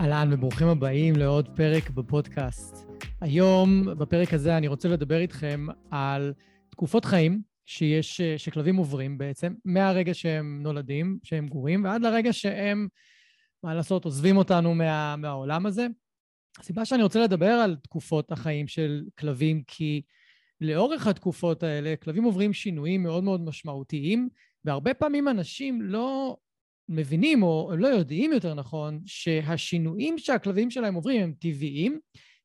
אהלן וברוכים הבאים לעוד פרק בפודקאסט. היום, בפרק הזה, אני רוצה לדבר איתכם על תקופות חיים שיש, שכלבים עוברים בעצם, מהרגע שהם נולדים, שהם גורים, ועד לרגע שהם, מה לעשות, עוזבים אותנו מה, מהעולם הזה. הסיבה שאני רוצה לדבר על תקופות החיים של כלבים, כי לאורך התקופות האלה, כלבים עוברים שינויים מאוד מאוד משמעותיים, והרבה פעמים אנשים לא מבינים, או הם לא יודעים יותר נכון, שהשינויים שהכלבים שלהם עוברים הם טבעיים,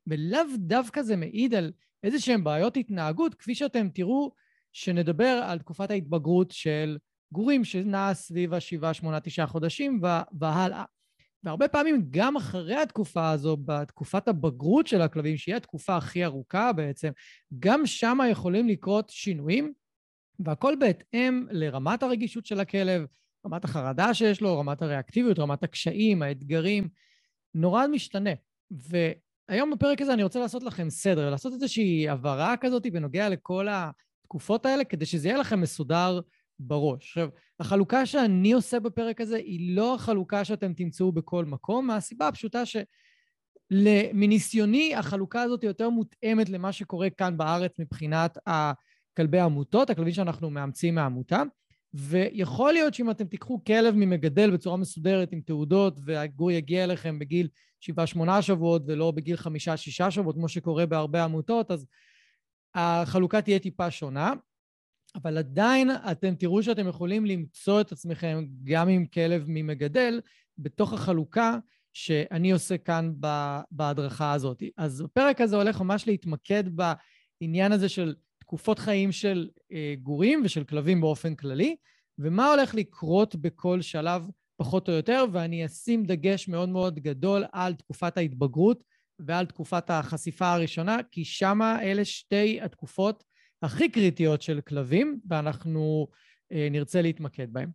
ולאו דווקא זה מעיד על איזה שהם בעיות התנהגות, כפי שאתם תראו שנדבר על תקופת ההתבגרות של גורים שנעה סביב השבעה, שמונה, תשעה חודשים והלאה. והרבה פעמים גם אחרי התקופה הזו, בתקופת הבגרות של הכלבים, שהיא התקופה הכי ארוכה בעצם, גם שם יכולים לקרות שינויים, והכל בהתאם לרמת הרגישות של הכלב, רמת החרדה שיש לו, רמת הריאקטיביות, רמת הקשיים, האתגרים, נורא משתנה. והיום בפרק הזה אני רוצה לעשות לכם סדר, לעשות איזושהי הבהרה כזאת בנוגע לכל התקופות האלה, כדי שזה יהיה לכם מסודר בראש. עכשיו, החלוקה שאני עושה בפרק הזה היא לא החלוקה שאתם תמצאו בכל מקום, מהסיבה הפשוטה ש... מניסיוני, החלוקה הזאת יותר מותאמת למה שקורה כאן בארץ מבחינת כלבי העמותות, הכלבים שאנחנו מאמצים מהעמותה. ויכול להיות שאם אתם תיקחו כלב ממגדל בצורה מסודרת עם תעודות והגור יגיע אליכם בגיל שבעה שמונה שבועות ולא בגיל חמישה שישה שבועות כמו שקורה בהרבה עמותות אז החלוקה תהיה טיפה שונה אבל עדיין אתם תראו שאתם יכולים למצוא את עצמכם גם עם כלב ממגדל בתוך החלוקה שאני עושה כאן בהדרכה הזאת. אז הפרק הזה הולך ממש להתמקד בעניין הזה של תקופות חיים של אה, גורים ושל כלבים באופן כללי, ומה הולך לקרות בכל שלב פחות או יותר, ואני אשים דגש מאוד מאוד גדול על תקופת ההתבגרות ועל תקופת החשיפה הראשונה, כי שמה אלה שתי התקופות הכי קריטיות של כלבים, ואנחנו אה, נרצה להתמקד בהן.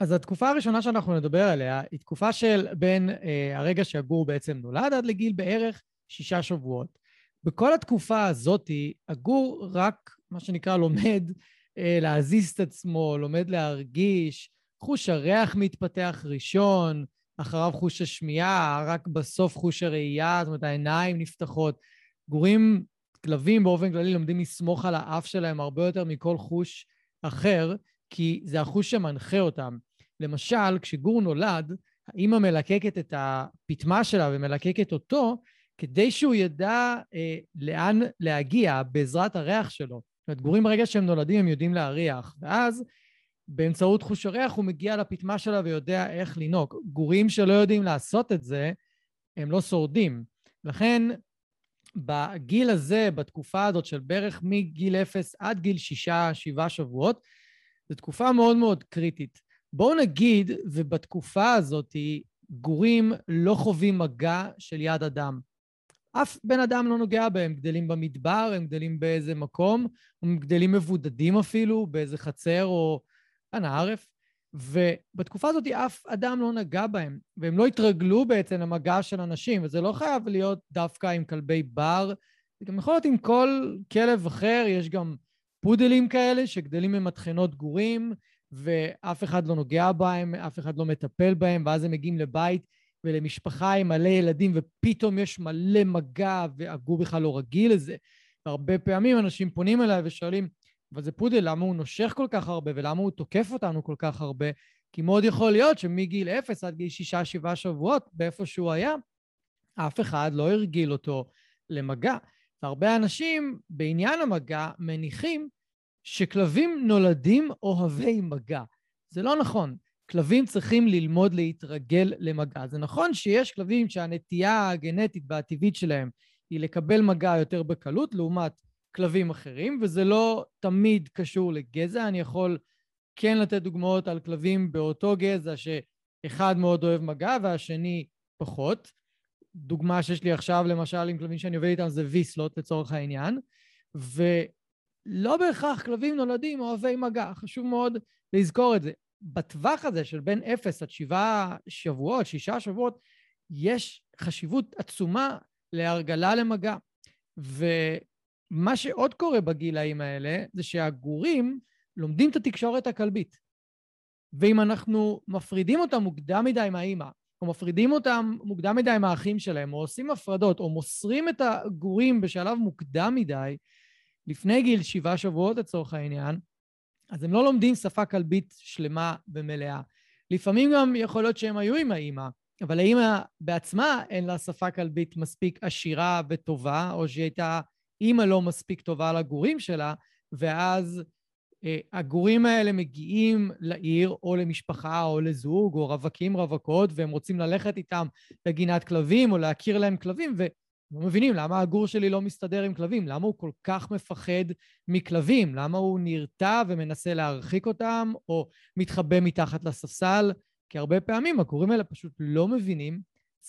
אז התקופה הראשונה שאנחנו נדבר עליה היא תקופה של בין אה, הרגע שהגור בעצם נולד עד לגיל בערך שישה שבועות. בכל התקופה הזאת, הגור רק, מה שנקרא, לומד אה, להזיז את עצמו, לומד להרגיש, חוש הריח מתפתח ראשון, אחריו חוש השמיעה, רק בסוף חוש הראייה, זאת אומרת, העיניים נפתחות. גורים, כלבים באופן כללי לומדים לסמוך על האף שלהם הרבה יותר מכל חוש אחר, כי זה החוש שמנחה אותם. למשל, כשגור נולד, האמא מלקקת את הפטמה שלה ומלקקת אותו, כדי שהוא ידע אה, לאן להגיע בעזרת הריח שלו. זאת אומרת, גורים ברגע שהם נולדים הם יודעים להריח, ואז באמצעות חוש הריח הוא מגיע לפטמה שלה ויודע איך לנהוג. גורים שלא יודעים לעשות את זה, הם לא שורדים. לכן, בגיל הזה, בתקופה הזאת של בערך מגיל אפס עד גיל שישה, שבעה שבועות, זו תקופה מאוד מאוד קריטית. בואו נגיד, ובתקופה הזאת, גורים לא חווים מגע של יד אדם. אף בן אדם לא נוגע בהם, גדלים במדבר, הם גדלים באיזה מקום, הם גדלים מבודדים אפילו, באיזה חצר או כאן הערף, ובתקופה הזאת אף אדם לא נגע בהם, והם לא התרגלו בעצם למגע של אנשים, וזה לא חייב להיות דווקא עם כלבי בר, זה גם יכול להיות עם כל כלב אחר, יש גם פודלים כאלה שגדלים ממטחנות גורים, ואף אחד לא נוגע בהם, אף אחד לא מטפל בהם, ואז הם מגיעים לבית ולמשפחה עם מלא ילדים, ופתאום יש מלא מגע, והגור בכלל לא רגיל לזה. והרבה פעמים אנשים פונים אליי ושואלים, אבל זה פודל, למה הוא נושך כל כך הרבה, ולמה הוא תוקף אותנו כל כך הרבה? כי מאוד יכול להיות שמגיל אפס עד גיל שישה, שבעה שבועות, באיפה שהוא היה, אף אחד לא הרגיל אותו למגע. והרבה אנשים בעניין המגע מניחים שכלבים נולדים אוהבי מגע. זה לא נכון. כלבים צריכים ללמוד להתרגל למגע. זה נכון שיש כלבים שהנטייה הגנטית והטבעית שלהם היא לקבל מגע יותר בקלות לעומת כלבים אחרים, וזה לא תמיד קשור לגזע. אני יכול כן לתת דוגמאות על כלבים באותו גזע אחד מאוד אוהב מגע והשני פחות. דוגמה שיש לי עכשיו, למשל, עם כלבים שאני עובד איתם זה ויסלוט לצורך העניין, ולא בהכרח כלבים נולדים אוהבי מגע, חשוב מאוד לזכור את זה. בטווח הזה של בין אפס עד שבעה שבועות, שישה שבועות, יש חשיבות עצומה להרגלה למגע. ומה שעוד קורה בגילאים האלה, זה שהגורים לומדים את התקשורת הכלבית. ואם אנחנו מפרידים אותם מוקדם מדי מהאימא, או מפרידים אותם מוקדם מדי מהאחים שלהם, או עושים הפרדות, או מוסרים את הגורים בשלב מוקדם מדי, לפני גיל שבעה שבועות לצורך העניין, אז הם לא לומדים שפה כלבית שלמה ומלאה. לפעמים גם יכול להיות שהם היו עם האימא, אבל האימא בעצמה אין לה שפה כלבית מספיק עשירה וטובה, או שהיא הייתה אימא לא מספיק טובה לגורים שלה, ואז אה, הגורים האלה מגיעים לעיר או למשפחה או לזוג או רווקים רווקות והם רוצים ללכת איתם לגינת כלבים או להכיר להם כלבים ולא מבינים למה הגור שלי לא מסתדר עם כלבים, למה הוא כל כך מפחד מכלבים, למה הוא נרתע ומנסה להרחיק אותם או מתחבא מתחת לספסל, כי הרבה פעמים הגורים האלה פשוט לא מבינים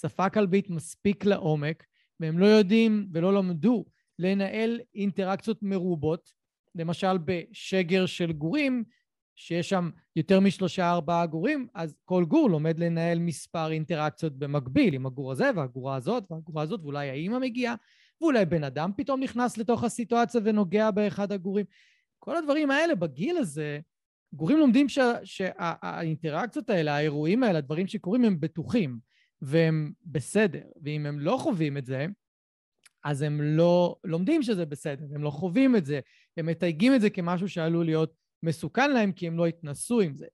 שפה כלבית מספיק לעומק והם לא יודעים ולא למדו לנהל אינטראקציות מרובות למשל בשגר של גורים, שיש שם יותר משלושה ארבעה גורים, אז כל גור לומד לנהל מספר אינטראקציות במקביל עם הגור הזה והגורה הזאת והגורה הזאת, ואולי האימא מגיעה, ואולי בן אדם פתאום נכנס לתוך הסיטואציה ונוגע באחד הגורים. כל הדברים האלה בגיל הזה, גורים לומדים שה, שהאינטראקציות האלה, האירועים האלה, הדברים שקורים הם בטוחים והם בסדר, ואם הם לא חווים את זה, אז הם לא לומדים שזה בסדר, הם לא חווים את זה, הם מתייגים את זה כמשהו שעלול להיות מסוכן להם כי הם לא התנסו עם זה.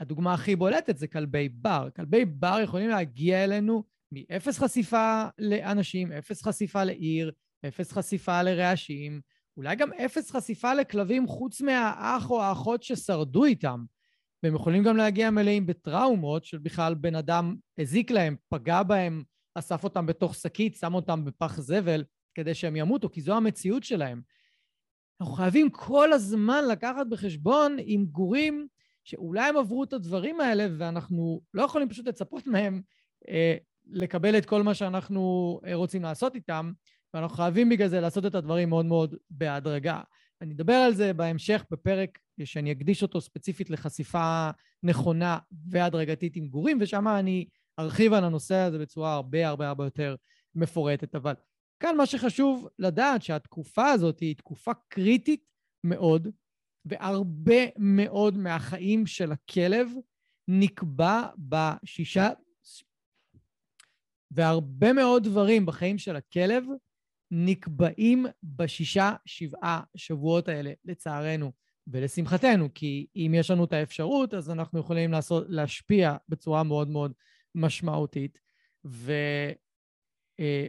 הדוגמה הכי בולטת זה כלבי בר. כלבי בר יכולים להגיע אלינו מאפס חשיפה לאנשים, אפס חשיפה לעיר, אפס חשיפה לרעשים, אולי גם אפס חשיפה לכלבים חוץ מהאח או האחות ששרדו איתם. והם יכולים גם להגיע מלאים בטראומות של בכלל בן אדם הזיק להם, פגע בהם, אסף אותם בתוך שקית, שם אותם בפח זבל כדי שהם ימותו, כי זו המציאות שלהם. אנחנו חייבים כל הזמן לקחת בחשבון עם גורים שאולי הם עברו את הדברים האלה ואנחנו לא יכולים פשוט לצפות מהם אה, לקבל את כל מה שאנחנו אה, רוצים לעשות איתם, ואנחנו חייבים בגלל זה לעשות את הדברים מאוד מאוד בהדרגה. אני אדבר על זה בהמשך בפרק שאני אקדיש אותו ספציפית לחשיפה נכונה והדרגתית עם גורים, ושם אני ארחיב על הנושא הזה בצורה הרבה הרבה הרבה יותר מפורטת. אבל כאן מה שחשוב לדעת שהתקופה הזאת היא תקופה קריטית מאוד, והרבה מאוד מהחיים של הכלב נקבע בשישה... והרבה מאוד דברים בחיים של הכלב נקבעים בשישה, שבעה שבועות האלה, לצערנו ולשמחתנו, כי אם יש לנו את האפשרות, אז אנחנו יכולים לעשות, להשפיע בצורה מאוד מאוד משמעותית. ו,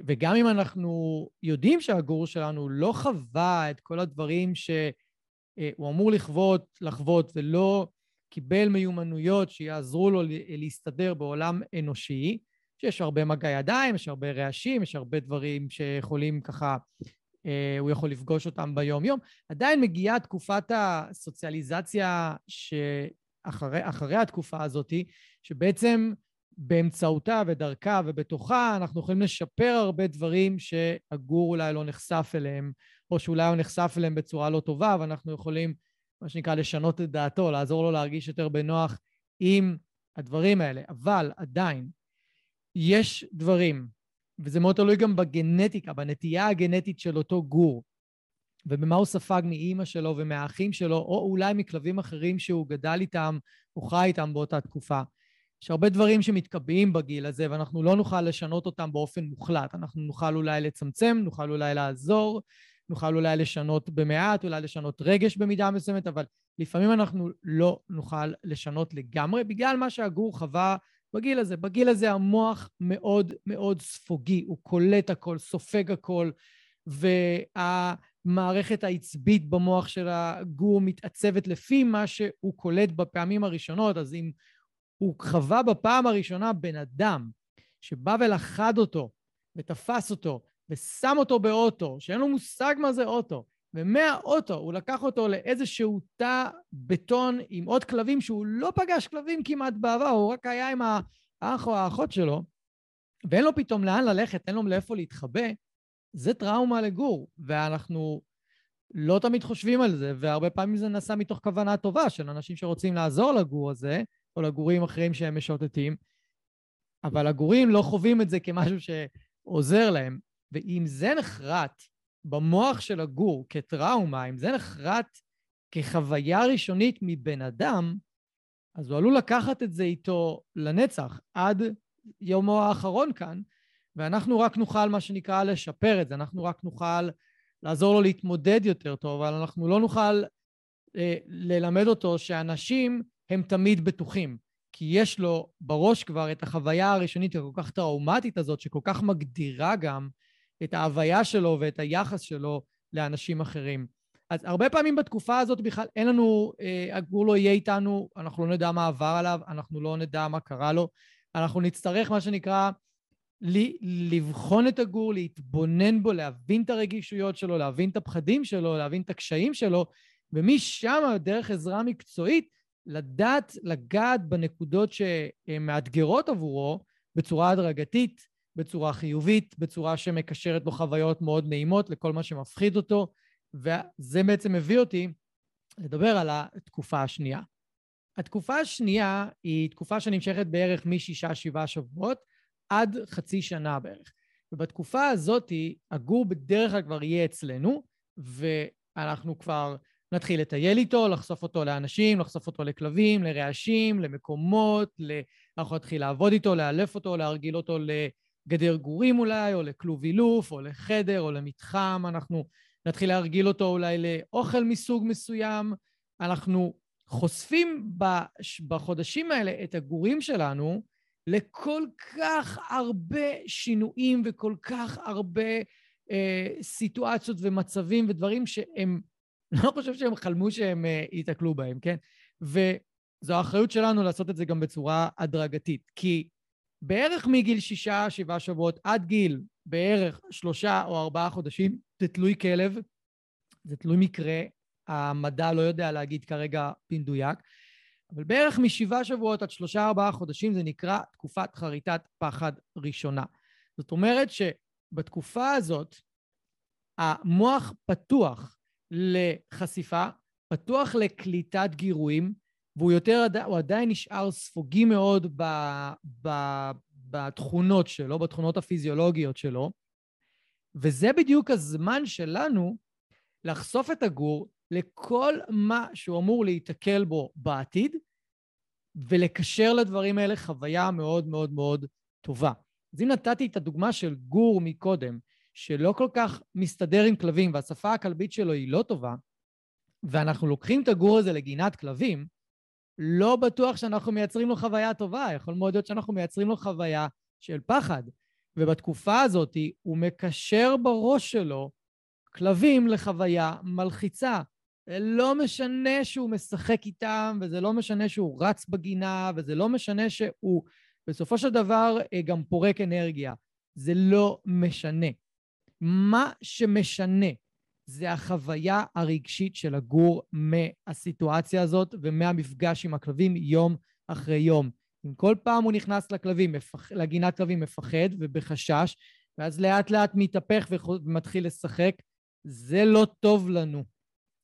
וגם אם אנחנו יודעים שהגור שלנו לא חווה את כל הדברים שהוא אה, אמור לחוות, לחוות, ולא קיבל מיומנויות שיעזרו לו להסתדר בעולם אנושי, שיש הרבה מגע ידיים, יש הרבה רעשים, יש הרבה דברים שיכולים ככה, אה, הוא יכול לפגוש אותם ביום-יום. עדיין מגיעה תקופת הסוציאליזציה שאחרי התקופה הזאת, שבעצם באמצעותה ודרכה ובתוכה אנחנו יכולים לשפר הרבה דברים שהגור אולי לא נחשף אליהם, או שאולי הוא נחשף אליהם בצורה לא טובה, ואנחנו יכולים, מה שנקרא, לשנות את דעתו, לעזור לו להרגיש יותר בנוח עם הדברים האלה. אבל עדיין, יש דברים, וזה מאוד תלוי גם בגנטיקה, בנטייה הגנטית של אותו גור, ובמה הוא ספג מאימא שלו ומהאחים שלו, או אולי מכלבים אחרים שהוא גדל איתם, הוא חי איתם באותה תקופה. יש הרבה דברים שמתקבעים בגיל הזה, ואנחנו לא נוכל לשנות אותם באופן מוחלט. אנחנו נוכל אולי לצמצם, נוכל אולי לעזור, נוכל אולי לשנות במעט, אולי לשנות רגש במידה מסוימת, אבל לפעמים אנחנו לא נוכל לשנות לגמרי, בגלל מה שהגור חווה בגיל הזה. בגיל הזה המוח מאוד מאוד ספוגי, הוא קולט הכל, סופג הכל, והמערכת העצבית במוח של הגור מתעצבת לפי מה שהוא קולט בפעמים הראשונות, אז אם הוא חווה בפעם הראשונה בן אדם שבא ולכד אותו ותפס אותו ושם אותו באוטו, שאין לו מושג מה זה אוטו, ומהאוטו הוא לקח אותו לאיזשהו תא בטון עם עוד כלבים שהוא לא פגש כלבים כמעט בעבר, הוא רק היה עם האח או האחות שלו, ואין לו פתאום לאן ללכת, אין לו לאיפה להתחבא, זה טראומה לגור, ואנחנו לא תמיד חושבים על זה, והרבה פעמים זה נעשה מתוך כוונה טובה של אנשים שרוצים לעזור לגור הזה, או לגורים אחרים שהם משוטטים, אבל הגורים לא חווים את זה כמשהו שעוזר להם. ואם זה נחרט במוח של הגור כטראומה, אם זה נחרט כחוויה ראשונית מבן אדם, אז הוא עלול לקחת את זה איתו לנצח, עד יומו האחרון כאן, ואנחנו רק נוכל, מה שנקרא, לשפר את זה, אנחנו רק נוכל לעזור לו להתמודד יותר טוב, אבל אנחנו לא נוכל אה, ללמד אותו שאנשים הם תמיד בטוחים, כי יש לו בראש כבר את החוויה הראשונית הכל כך טראומטית הזאת, שכל כך מגדירה גם את ההוויה שלו ואת היחס שלו לאנשים אחרים. אז הרבה פעמים בתקופה הזאת בכלל אין לנו, אה, הגור לא יהיה איתנו, אנחנו לא נדע מה עבר עליו, אנחנו לא נדע מה קרה לו. אנחנו נצטרך, מה שנקרא, לבחון את הגור, להתבונן בו, להבין את הרגישויות שלו, להבין את הפחדים שלו, להבין את הקשיים שלו, ומשם, דרך עזרה מקצועית, לדעת לגעת בנקודות שמאתגרות עבורו בצורה הדרגתית, בצורה חיובית, בצורה שמקשרת לו חוויות מאוד נעימות לכל מה שמפחיד אותו, וזה בעצם מביא אותי לדבר על התקופה השנייה. התקופה השנייה היא תקופה שנמשכת בערך משישה, שבעה שבועות עד חצי שנה בערך. ובתקופה הזאת הגור בדרך כלל כבר יהיה אצלנו, ואנחנו כבר נתחיל לטייל איתו, לחשוף אותו לאנשים, לחשוף אותו לכלבים, לרעשים, למקומות, אנחנו נתחיל לעבוד איתו, לאלף אותו, להרגיל אותו לגדר גורים אולי, או לכלוב אילוף, או לחדר, או למתחם, אנחנו נתחיל להרגיל אותו אולי לאוכל מסוג מסוים. אנחנו חושפים בחודשים האלה את הגורים שלנו לכל כך הרבה שינויים וכל כך הרבה אה, סיטואציות ומצבים ודברים שהם, לא חושב שהם חלמו שהם אה, ייתקלו בהם, כן? וזו האחריות שלנו לעשות את זה גם בצורה הדרגתית, כי בערך מגיל שישה, שבעה שבועות עד גיל בערך שלושה או ארבעה חודשים, זה תלוי כלב, זה תלוי מקרה, המדע לא יודע להגיד כרגע במדויק, אבל בערך משבעה שבועות עד שלושה ארבעה חודשים זה נקרא תקופת חריטת פחד ראשונה. זאת אומרת שבתקופה הזאת המוח פתוח לחשיפה, פתוח לקליטת גירויים, והוא יותר, הוא עדיין נשאר ספוגי מאוד ב, ב, בתכונות שלו, בתכונות הפיזיולוגיות שלו, וזה בדיוק הזמן שלנו לחשוף את הגור לכל מה שהוא אמור להיתקל בו בעתיד, ולקשר לדברים האלה חוויה מאוד מאוד מאוד טובה. אז אם נתתי את הדוגמה של גור מקודם, שלא כל כך מסתדר עם כלבים והשפה הכלבית שלו היא לא טובה, ואנחנו לוקחים את הגור הזה לגינת כלבים, לא בטוח שאנחנו מייצרים לו חוויה טובה, יכול מאוד להיות שאנחנו מייצרים לו חוויה של פחד. ובתקופה הזאת הוא מקשר בראש שלו כלבים לחוויה מלחיצה. זה לא משנה שהוא משחק איתם, וזה לא משנה שהוא רץ בגינה, וזה לא משנה שהוא בסופו של דבר אה, גם פורק אנרגיה. זה לא משנה. מה שמשנה זה החוויה הרגשית של הגור מהסיטואציה הזאת ומהמפגש עם הכלבים יום אחרי יום. אם כל פעם הוא נכנס לכלבים, מפח... לגינת כלבים מפחד ובחשש, ואז לאט לאט מתהפך ומתחיל לשחק, זה לא טוב לנו.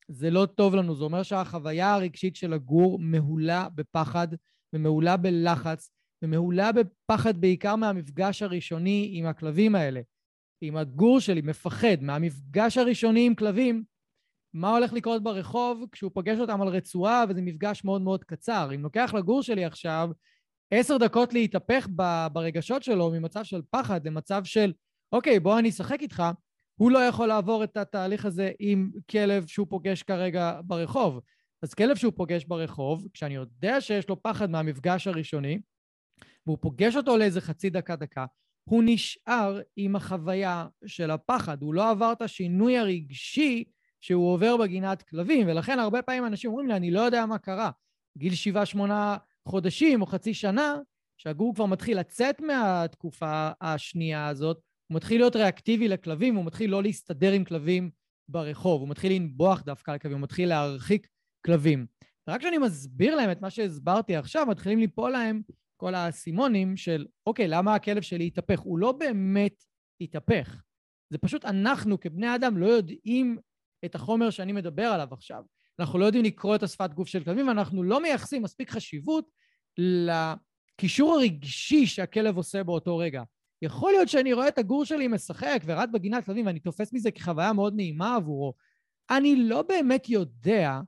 זה לא טוב לנו. זה אומר שהחוויה הרגשית של הגור מהולה בפחד ומהולה בלחץ ומהולה בפחד בעיקר מהמפגש הראשוני עם הכלבים האלה. אם הגור שלי מפחד מהמפגש הראשוני עם כלבים, מה הולך לקרות ברחוב כשהוא פוגש אותם על רצועה וזה מפגש מאוד מאוד קצר. אם לוקח לגור שלי עכשיו עשר דקות להתהפך ברגשות שלו ממצב של פחד למצב של, אוקיי, בוא אני אשחק איתך, הוא לא יכול לעבור את התהליך הזה עם כלב שהוא פוגש כרגע ברחוב. אז כלב שהוא פוגש ברחוב, כשאני יודע שיש לו פחד מהמפגש הראשוני, והוא פוגש אותו לאיזה חצי דקה-דקה, הוא נשאר עם החוויה של הפחד, הוא לא עבר את השינוי הרגשי שהוא עובר בגינת כלבים, ולכן הרבה פעמים אנשים אומרים לי, אני לא יודע מה קרה. גיל שבעה, שמונה חודשים או חצי שנה, שהגור כבר מתחיל לצאת מהתקופה השנייה הזאת, הוא מתחיל להיות ריאקטיבי לכלבים, הוא מתחיל לא להסתדר עם כלבים ברחוב, הוא מתחיל לנבוח דווקא על כלבים, הוא מתחיל להרחיק כלבים. רק כשאני מסביר להם את מה שהסברתי עכשיו, מתחילים ליפול להם כל האסימונים של, אוקיי, למה הכלב שלי התהפך? הוא לא באמת התהפך. זה פשוט אנחנו כבני אדם לא יודעים את החומר שאני מדבר עליו עכשיו. אנחנו לא יודעים לקרוא את השפת גוף של כלבים, ואנחנו לא מייחסים מספיק חשיבות לקישור הרגשי שהכלב עושה באותו רגע. יכול להיות שאני רואה את הגור שלי משחק ורץ בגינת כלבים ואני תופס מזה כחוויה מאוד נעימה עבורו. אני לא באמת יודע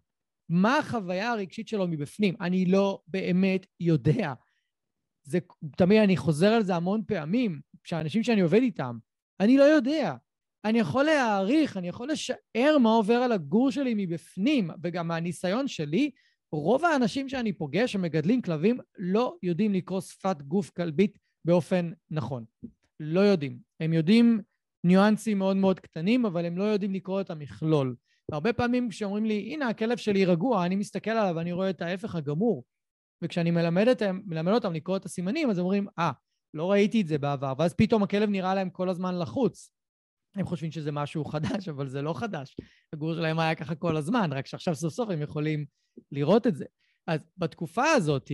מה החוויה הרגשית שלו מבפנים. אני לא באמת יודע. זה תמיד, אני חוזר על זה המון פעמים, כשאנשים שאני עובד איתם, אני לא יודע. אני יכול להעריך, אני יכול לשער מה עובר על הגור שלי מבפנים, וגם מהניסיון שלי, רוב האנשים שאני פוגש שמגדלים כלבים לא יודעים לקרוא שפת גוף כלבית באופן נכון. לא יודעים. הם יודעים ניואנסים מאוד מאוד קטנים, אבל הם לא יודעים לקרוא את המכלול. והרבה פעמים כשאומרים לי, הנה, הכלב שלי רגוע, אני מסתכל עליו ואני רואה את ההפך הגמור. וכשאני מלמד, את, מלמד אותם לקרוא את הסימנים, אז אומרים, אה, ah, לא ראיתי את זה בעבר, ואז פתאום הכלב נראה להם כל הזמן לחוץ. הם חושבים שזה משהו חדש, אבל זה לא חדש. הגור שלהם היה ככה כל הזמן, רק שעכשיו סוף סוף הם יכולים לראות את זה. אז בתקופה הזאת,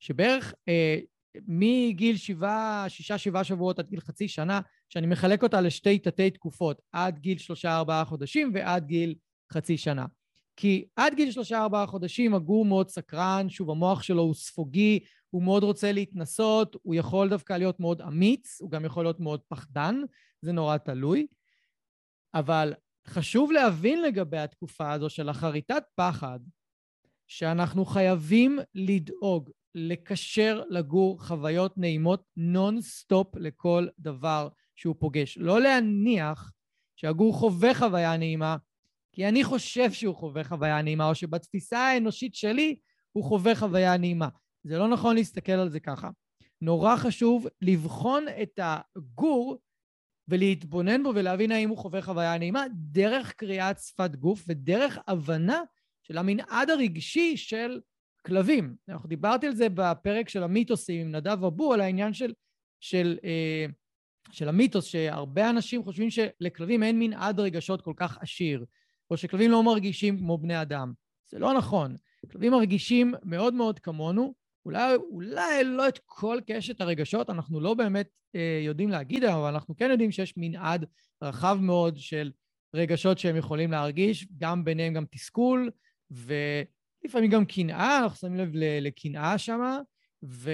שבערך אה, מגיל שבעה, שישה, שבעה שבועות עד גיל חצי שנה, שאני מחלק אותה לשתי תתי תקופות, עד גיל שלושה, ארבעה חודשים ועד גיל חצי שנה. כי עד גיל שלושה ארבעה חודשים הגור מאוד סקרן, שוב המוח שלו הוא ספוגי, הוא מאוד רוצה להתנסות, הוא יכול דווקא להיות מאוד אמיץ, הוא גם יכול להיות מאוד פחדן, זה נורא תלוי. אבל חשוב להבין לגבי התקופה הזו של החריטת פחד, שאנחנו חייבים לדאוג לקשר לגור חוויות נעימות נונסטופ לכל דבר שהוא פוגש. לא להניח שהגור חווה חוויה נעימה, כי אני חושב שהוא חווה חוויה נעימה, או שבתפיסה האנושית שלי הוא חווה חוויה נעימה. זה לא נכון להסתכל על זה ככה. נורא חשוב לבחון את הגור ולהתבונן בו ולהבין האם הוא חווה חוויה נעימה דרך קריאת שפת גוף ודרך הבנה של המנעד הרגשי של כלבים. אנחנו דיברתי על זה בפרק של המיתוסים עם נדב אבו, על העניין של, של, אה, של המיתוס, שהרבה אנשים חושבים שלכלבים אין מנעד רגשות כל כך עשיר, או שכלבים לא מרגישים כמו בני אדם. זה לא נכון. כלבים מרגישים מאוד מאוד כמונו, אולי, אולי לא את כל קשת הרגשות, אנחנו לא באמת אה, יודעים להגיד אבל אנחנו כן יודעים שיש מנעד רחב מאוד של רגשות שהם יכולים להרגיש, גם ביניהם גם תסכול, ולפעמים גם קנאה, אנחנו שמים לב לקנאה שמה, ו...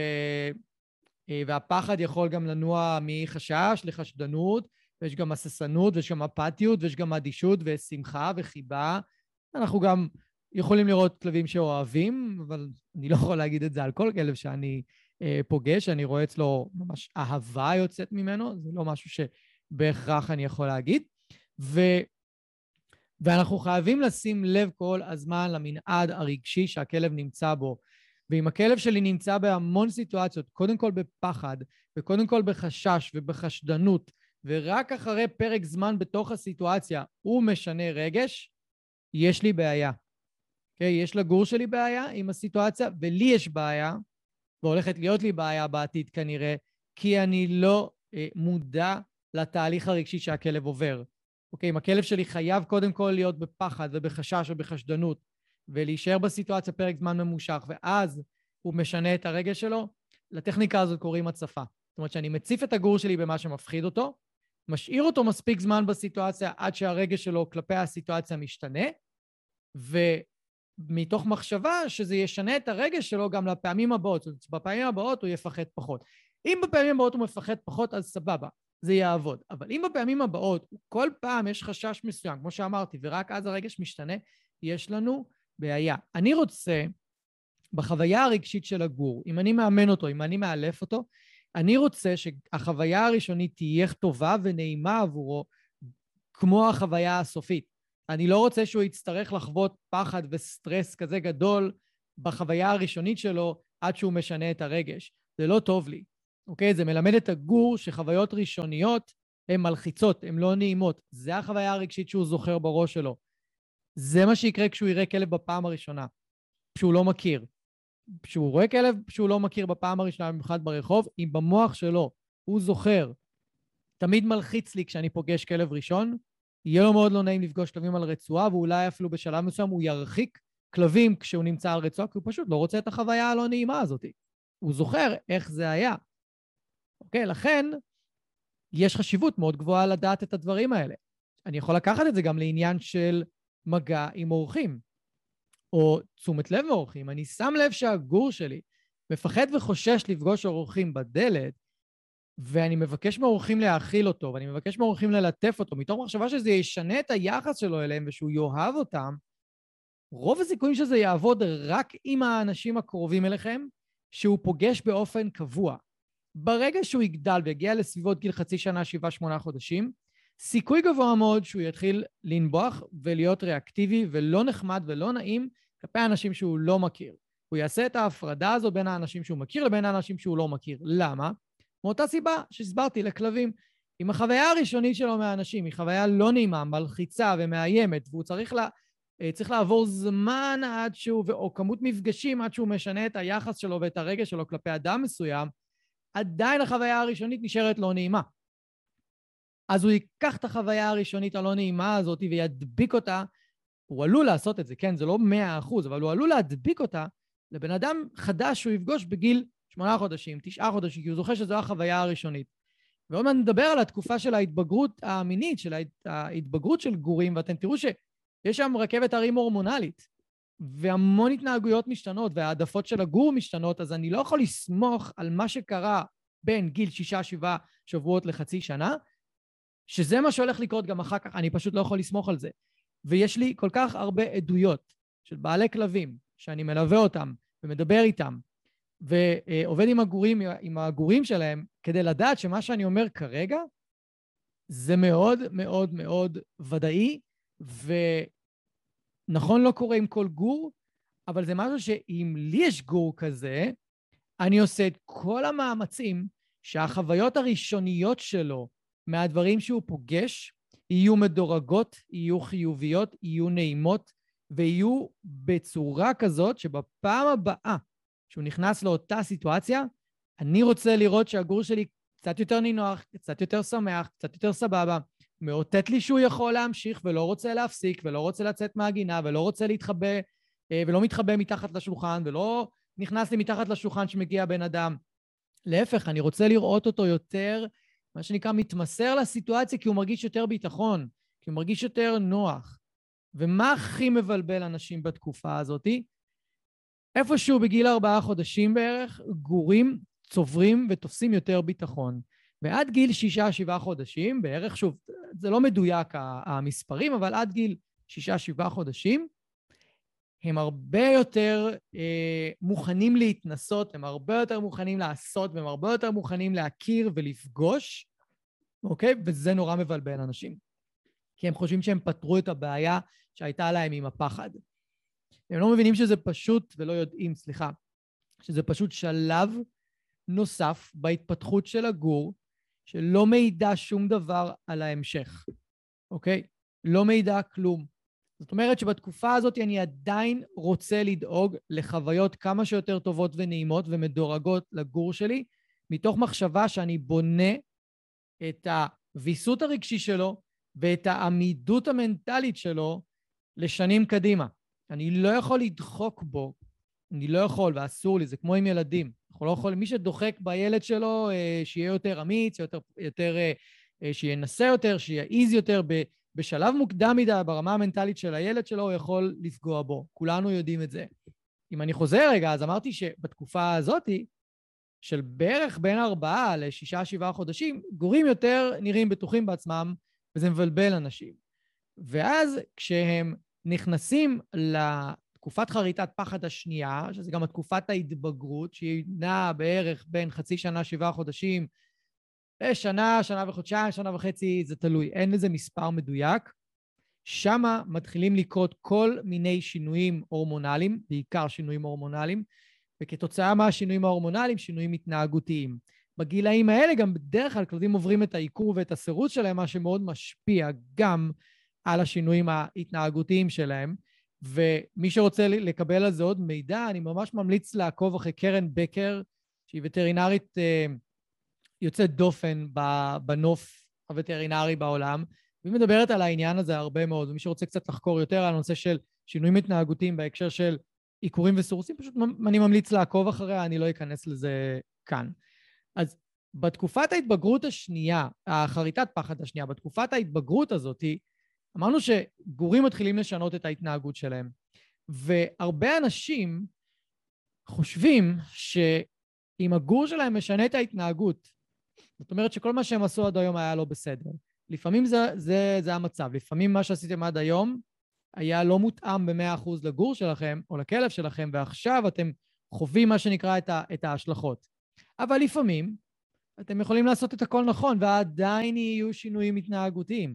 אה, והפחד יכול גם לנוע מחשש לחשדנות, ויש גם הססנות, ויש גם אפתיות, ויש גם אדישות ושמחה וחיבה. אנחנו גם יכולים לראות כלבים שאוהבים, אבל אני לא יכול להגיד את זה על כל כלב שאני אה, פוגש, אני רואה אצלו ממש אהבה יוצאת ממנו, זה לא משהו שבהכרח אני יכול להגיד. ו... ואנחנו חייבים לשים לב כל הזמן למנעד הרגשי שהכלב נמצא בו. ואם הכלב שלי נמצא בהמון סיטואציות, קודם כל בפחד, וקודם כל בחשש ובחשדנות, ורק אחרי פרק זמן בתוך הסיטואציה הוא משנה רגש, יש לי בעיה. Okay, אוקיי? יש לגור שלי בעיה עם הסיטואציה, ולי יש בעיה, והולכת להיות לי בעיה בעתיד כנראה, כי אני לא אה, מודע לתהליך הרגשי שהכלב עובר. אוקיי, okay, אם הכלב שלי חייב קודם כל להיות בפחד ובחשש ובחשדנות, ולהישאר בסיטואציה פרק זמן ממושך, ואז הוא משנה את הרגש שלו, לטכניקה הזאת קוראים הצפה. זאת אומרת שאני מציף את הגור שלי במה שמפחיד אותו, משאיר אותו מספיק זמן בסיטואציה עד שהרגש שלו כלפי הסיטואציה משתנה, ומתוך מחשבה שזה ישנה את הרגש שלו גם לפעמים הבאות. זאת אומרת, בפעמים הבאות הוא יפחד פחות. אם בפעמים הבאות הוא מפחד פחות, אז סבבה, זה יעבוד. אבל אם בפעמים הבאות כל פעם יש חשש מסוים, כמו שאמרתי, ורק אז הרגש משתנה, יש לנו בעיה. אני רוצה, בחוויה הרגשית של הגור, אם אני מאמן אותו, אם אני מאלף אותו, אני רוצה שהחוויה הראשונית תהיה טובה ונעימה עבורו, כמו החוויה הסופית. אני לא רוצה שהוא יצטרך לחוות פחד וסטרס כזה גדול בחוויה הראשונית שלו עד שהוא משנה את הרגש. זה לא טוב לי, אוקיי? זה מלמד את הגור שחוויות ראשוניות הן מלחיצות, הן לא נעימות. זה החוויה הרגשית שהוא זוכר בראש שלו. זה מה שיקרה כשהוא יראה כלב בפעם הראשונה, שהוא לא מכיר. כשהוא רואה כלב שהוא לא מכיר בפעם הראשונה, במיוחד ברחוב, אם במוח שלו הוא זוכר, תמיד מלחיץ לי כשאני פוגש כלב ראשון, יהיה לו מאוד לא נעים לפגוש כלבים על רצועה, ואולי אפילו בשלב מסוים הוא ירחיק כלבים כשהוא נמצא על רצועה, כי הוא פשוט לא רוצה את החוויה הלא נעימה הזאת. הוא זוכר איך זה היה. אוקיי? לכן, יש חשיבות מאוד גבוהה לדעת את הדברים האלה. אני יכול לקחת את זה גם לעניין של מגע עם אורחים, או תשומת לב מאורחים. אני שם לב שהגור שלי מפחד וחושש לפגוש אורחים בדלת, ואני מבקש מאורחים להאכיל אותו, ואני מבקש מאורחים ללטף אותו, מתוך מחשבה שזה ישנה את היחס שלו אליהם ושהוא יאהב אותם, רוב הסיכויים שזה יעבוד רק עם האנשים הקרובים אליכם, שהוא פוגש באופן קבוע. ברגע שהוא יגדל ויגיע לסביבות גיל חצי שנה, שבעה, שמונה חודשים, סיכוי גבוה מאוד שהוא יתחיל לנבוח ולהיות ריאקטיבי ולא נחמד ולא נעים כלפי האנשים שהוא לא מכיר. הוא יעשה את ההפרדה הזו בין האנשים שהוא מכיר לבין האנשים שהוא לא מכיר. למה? מאותה סיבה שהסברתי לכלבים. אם החוויה הראשונית שלו מהאנשים היא חוויה לא נעימה, מלחיצה ומאיימת, והוא צריך, לה, אה, צריך לעבור זמן עד שהוא, או כמות מפגשים עד שהוא משנה את היחס שלו ואת הרגש שלו כלפי אדם מסוים, עדיין החוויה הראשונית נשארת לא נעימה. אז הוא ייקח את החוויה הראשונית הלא נעימה הזאת וידביק אותה, הוא עלול לעשות את זה, כן? זה לא מאה אחוז, אבל הוא עלול להדביק אותה לבן אדם חדש שהוא יפגוש בגיל שמונה חודשים, תשעה חודשים, כי הוא זוכר שזו החוויה הראשונית. ועוד מעט נדבר על התקופה של ההתבגרות המינית, של ההתבגרות של גורים, ואתם תראו שיש שם רכבת הרים הורמונלית, והמון התנהגויות משתנות, והעדפות של הגור משתנות, אז אני לא יכול לסמוך על מה שקרה בין גיל שישה, שבעה שבועות לחצי שנה, שזה מה שהולך לקרות גם אחר כך, אני פשוט לא יכול לסמוך על זה. ויש לי כל כך הרבה עדויות של בעלי כלבים, שאני מלווה אותם ומדבר איתם, ועובד עם הגורים, עם הגורים שלהם, כדי לדעת שמה שאני אומר כרגע זה מאוד מאוד מאוד ודאי, ונכון לא קורה עם כל גור, אבל זה משהו שאם לי יש גור כזה, אני עושה את כל המאמצים שהחוויות הראשוניות שלו מהדברים שהוא פוגש יהיו מדורגות, יהיו חיוביות, יהיו נעימות, ויהיו בצורה כזאת שבפעם הבאה שהוא נכנס לאותה סיטואציה, אני רוצה לראות שהגור שלי קצת יותר נינוח, קצת יותר שמח, קצת יותר סבבה, מאותת לי שהוא יכול להמשיך ולא רוצה להפסיק ולא רוצה לצאת מהגינה ולא רוצה להתחבא אה, ולא מתחבא מתחת לשולחן ולא נכנס לי מתחת לשולחן שמגיע בן אדם. להפך, אני רוצה לראות אותו יותר, מה שנקרא, מתמסר לסיטואציה כי הוא מרגיש יותר ביטחון, כי הוא מרגיש יותר נוח. ומה הכי מבלבל אנשים בתקופה הזאתי? איפשהו בגיל ארבעה חודשים בערך, גורים צוברים ותופסים יותר ביטחון. ועד גיל שישה, שבעה חודשים, בערך, שוב, זה לא מדויק המספרים, אבל עד גיל שישה, שבעה חודשים, הם הרבה יותר אה, מוכנים להתנסות, הם הרבה יותר מוכנים לעשות, והם הרבה יותר מוכנים להכיר ולפגוש, אוקיי? וזה נורא מבלבל אנשים. כי הם חושבים שהם פתרו את הבעיה שהייתה להם עם הפחד. הם לא מבינים שזה פשוט, ולא יודעים, סליחה, שזה פשוט שלב נוסף בהתפתחות של הגור, שלא מעידה שום דבר על ההמשך, אוקיי? לא מעידה כלום. זאת אומרת שבתקופה הזאת אני עדיין רוצה לדאוג לחוויות כמה שיותר טובות ונעימות ומדורגות לגור שלי, מתוך מחשבה שאני בונה את הוויסות הרגשי שלו ואת העמידות המנטלית שלו לשנים קדימה. אני לא יכול לדחוק בו, אני לא יכול ואסור לי, זה כמו עם ילדים. אנחנו לא יכולים, מי שדוחק בילד שלו, אה, שיהיה יותר אמיץ, יותר, יותר, אה, שינסה יותר, שיעיז יותר, בשלב מוקדם מדי ברמה המנטלית של הילד שלו, הוא יכול לפגוע בו. כולנו יודעים את זה. אם אני חוזר רגע, אז אמרתי שבתקופה הזאתי, של בערך בין ארבעה לשישה, שבעה חודשים, גורים יותר נראים בטוחים בעצמם, וזה מבלבל אנשים. ואז כשהם נכנסים לתקופת חריטת פחד השנייה, שזה גם תקופת ההתבגרות, שהיא נעה בערך בין חצי שנה, שבעה חודשים, לשנה, שנה וחודשיים, שנה וחצי, זה תלוי. אין לזה מספר מדויק. שמה מתחילים לקרות כל מיני שינויים הורמונליים, בעיקר שינויים הורמונליים, וכתוצאה מהשינויים ההורמונליים, שינויים התנהגותיים. בגילאים האלה גם בדרך כלל כלבים עוברים את העיקור ואת הסירוס שלהם, מה שמאוד משפיע גם על השינויים ההתנהגותיים שלהם. ומי שרוצה לקבל על זה עוד מידע, אני ממש ממליץ לעקוב אחרי קרן בקר, שהיא וטרינרית אה, יוצאת דופן בנוף הווטרינרי בעולם, והיא מדברת על העניין הזה הרבה מאוד, ומי שרוצה קצת לחקור יותר על הנושא של שינויים התנהגותיים בהקשר של עיקורים וסירוסים, פשוט אני ממליץ לעקוב אחריה, אני לא אכנס לזה כאן. אז בתקופת ההתבגרות השנייה, החריטת פחד השנייה, בתקופת ההתבגרות הזאת, אמרנו שגורים מתחילים לשנות את ההתנהגות שלהם. והרבה אנשים חושבים שאם הגור שלהם משנה את ההתנהגות, זאת אומרת שכל מה שהם עשו עד היום היה לא בסדר. לפעמים זה, זה, זה המצב, לפעמים מה שעשיתם עד היום היה לא מותאם ב-100% לגור שלכם או לכלב שלכם, ועכשיו אתם חווים מה שנקרא את, ה, את ההשלכות. אבל לפעמים אתם יכולים לעשות את הכל נכון, ועדיין יהיו שינויים התנהגותיים,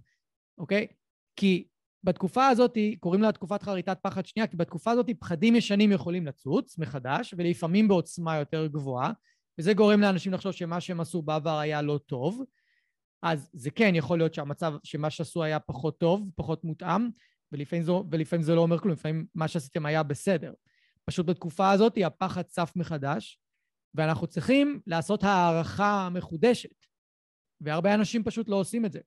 אוקיי? כי בתקופה הזאת, קוראים לה תקופת חריטת פחד שנייה, כי בתקופה הזאת פחדים ישנים יכולים לצוץ מחדש, ולפעמים בעוצמה יותר גבוהה, וזה גורם לאנשים לחשוב שמה שהם עשו בעבר היה לא טוב. אז זה כן יכול להיות שהמצב, שמה שעשו היה פחות טוב, פחות מותאם, ולפעמים, זו, ולפעמים זה לא אומר כלום, לפעמים מה שעשיתם היה בסדר. פשוט בתקופה הזאת הפחד צף מחדש, ואנחנו צריכים לעשות הערכה מחודשת. והרבה אנשים פשוט לא עושים את זה.